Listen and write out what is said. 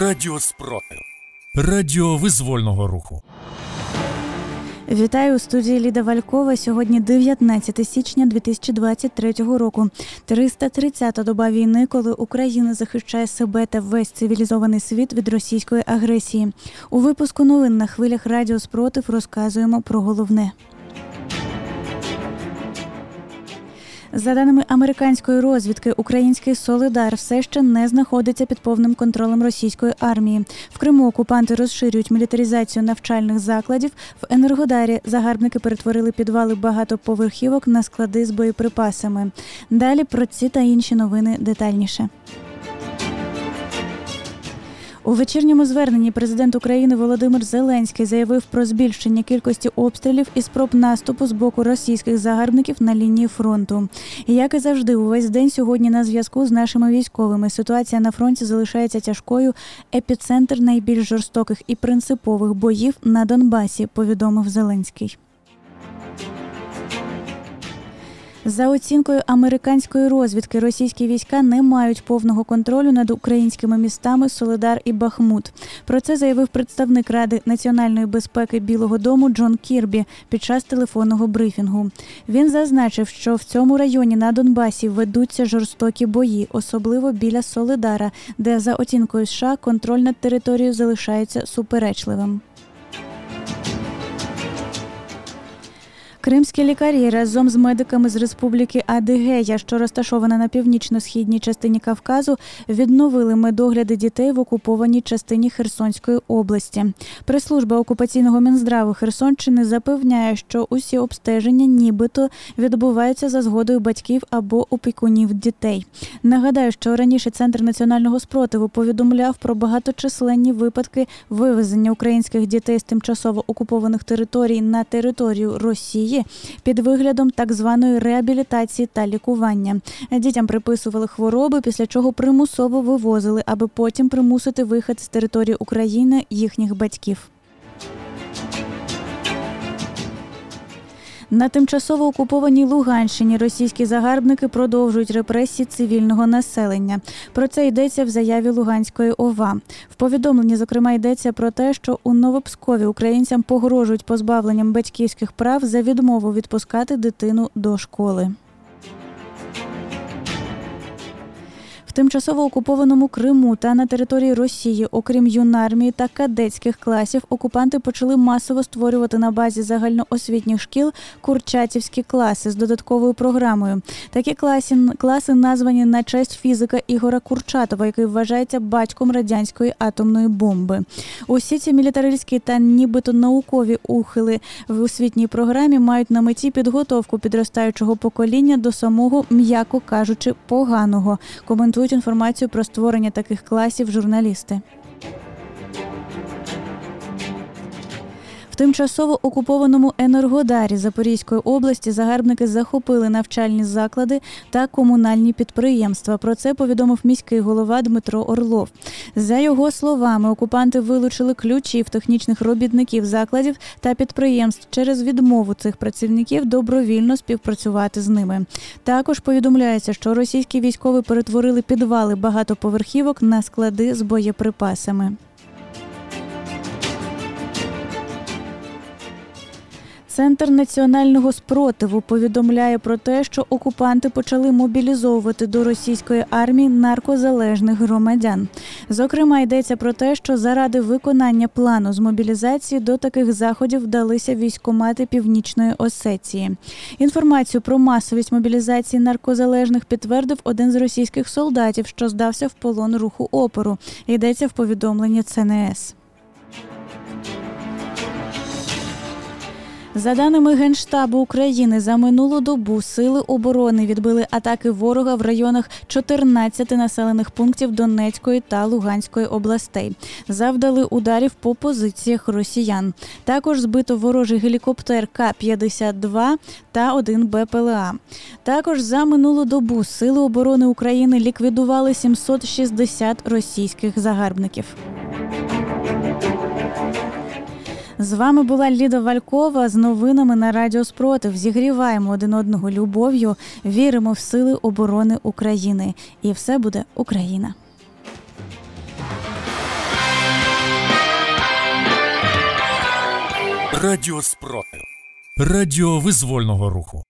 Радіо спротив. Радіо визвольного руху. Вітаю у студії Ліда Валькова. Сьогодні 19 січня 2023 року. 330-та доба війни, коли Україна захищає себе та весь цивілізований світ від російської агресії. У випуску новин на хвилях Радіо Спротив розказуємо про головне. За даними американської розвідки, український Солидар все ще не знаходиться під повним контролем російської армії. В Криму окупанти розширюють мілітаризацію навчальних закладів. В Енергодарі загарбники перетворили підвали багатоповерхівок на склади з боєприпасами. Далі про ці та інші новини детальніше. У вечірньому зверненні президент України Володимир Зеленський заявив про збільшення кількості обстрілів і спроб наступу з боку російських загарбників на лінії фронту. Як і завжди, увесь день сьогодні на зв'язку з нашими військовими ситуація на фронті залишається тяжкою. Епіцентр найбільш жорстоких і принципових боїв на Донбасі. Повідомив Зеленський. За оцінкою американської розвідки, російські війська не мають повного контролю над українськими містами Солидар і Бахмут. Про це заявив представник Ради національної безпеки Білого Дому Джон Кірбі під час телефонного брифінгу. Він зазначив, що в цьому районі на Донбасі ведуться жорстокі бої, особливо біля Солидара, де за оцінкою США контроль над територією залишається суперечливим. Кримські лікарі разом з медиками з республіки Адигея, що розташована на північно-східній частині Кавказу, відновили медогляди дітей в окупованій частині Херсонської області. Прес-служба окупаційного мінздраву Херсонщини запевняє, що усі обстеження, нібито відбуваються за згодою батьків або опікунів дітей. Нагадаю, що раніше центр національного спротиву повідомляв про багаточисленні випадки вивезення українських дітей з тимчасово окупованих територій на територію Росії під виглядом так званої реабілітації та лікування. Дітям приписували хвороби, після чого примусово вивозили, аби потім примусити вихід з території України їхніх батьків. На тимчасово окупованій Луганщині російські загарбники продовжують репресії цивільного населення. Про це йдеться в заяві Луганської ОВА. В повідомленні, зокрема, йдеться про те, що у Новопскові українцям погрожують позбавленням батьківських прав за відмову відпускати дитину до школи. Тимчасово окупованому Криму та на території Росії, окрім юнармії та кадетських класів, окупанти почали масово створювати на базі загальноосвітніх шкіл курчатівські класи з додатковою програмою. Такі класи, класи названі на честь фізика Ігора Курчатова, який вважається батьком радянської атомної бомби. Усі ці мілітаристські та нібито наукові ухили в освітній програмі мають на меті підготовку підростаючого покоління до самого, м'яко кажучи, поганого. Коментують інформацію про створення таких класів журналісти. Тимчасово окупованому Енергодарі Запорізької області загарбники захопили навчальні заклади та комунальні підприємства. Про це повідомив міський голова Дмитро Орлов. За його словами, окупанти вилучили ключів технічних робітників закладів та підприємств через відмову цих працівників добровільно співпрацювати з ними. Також повідомляється, що російські військові перетворили підвали багатоповерхівок на склади з боєприпасами. Центр національного спротиву повідомляє про те, що окупанти почали мобілізовувати до російської армії наркозалежних громадян. Зокрема, йдеться про те, що заради виконання плану з мобілізації до таких заходів вдалися військомати Північної Осетії. Інформацію про масовість мобілізації наркозалежних підтвердив один з російських солдатів, що здався в полон руху опору. Йдеться в повідомленні ЦНС. За даними Генштабу України, за минулу добу сили оборони відбили атаки ворога в районах 14 населених пунктів Донецької та Луганської областей. Завдали ударів по позиціях росіян. Також збито ворожий гелікоптер К-52 та один БПЛА. Також за минулу добу сили оборони України ліквідували 760 російських загарбників. З вами була Ліда Валькова з новинами на Радіо Спротив. Зігріваємо один одного любов'ю, віримо в сили оборони України. І все буде Україна. Радіо Спротив. Радіо визвольного руху.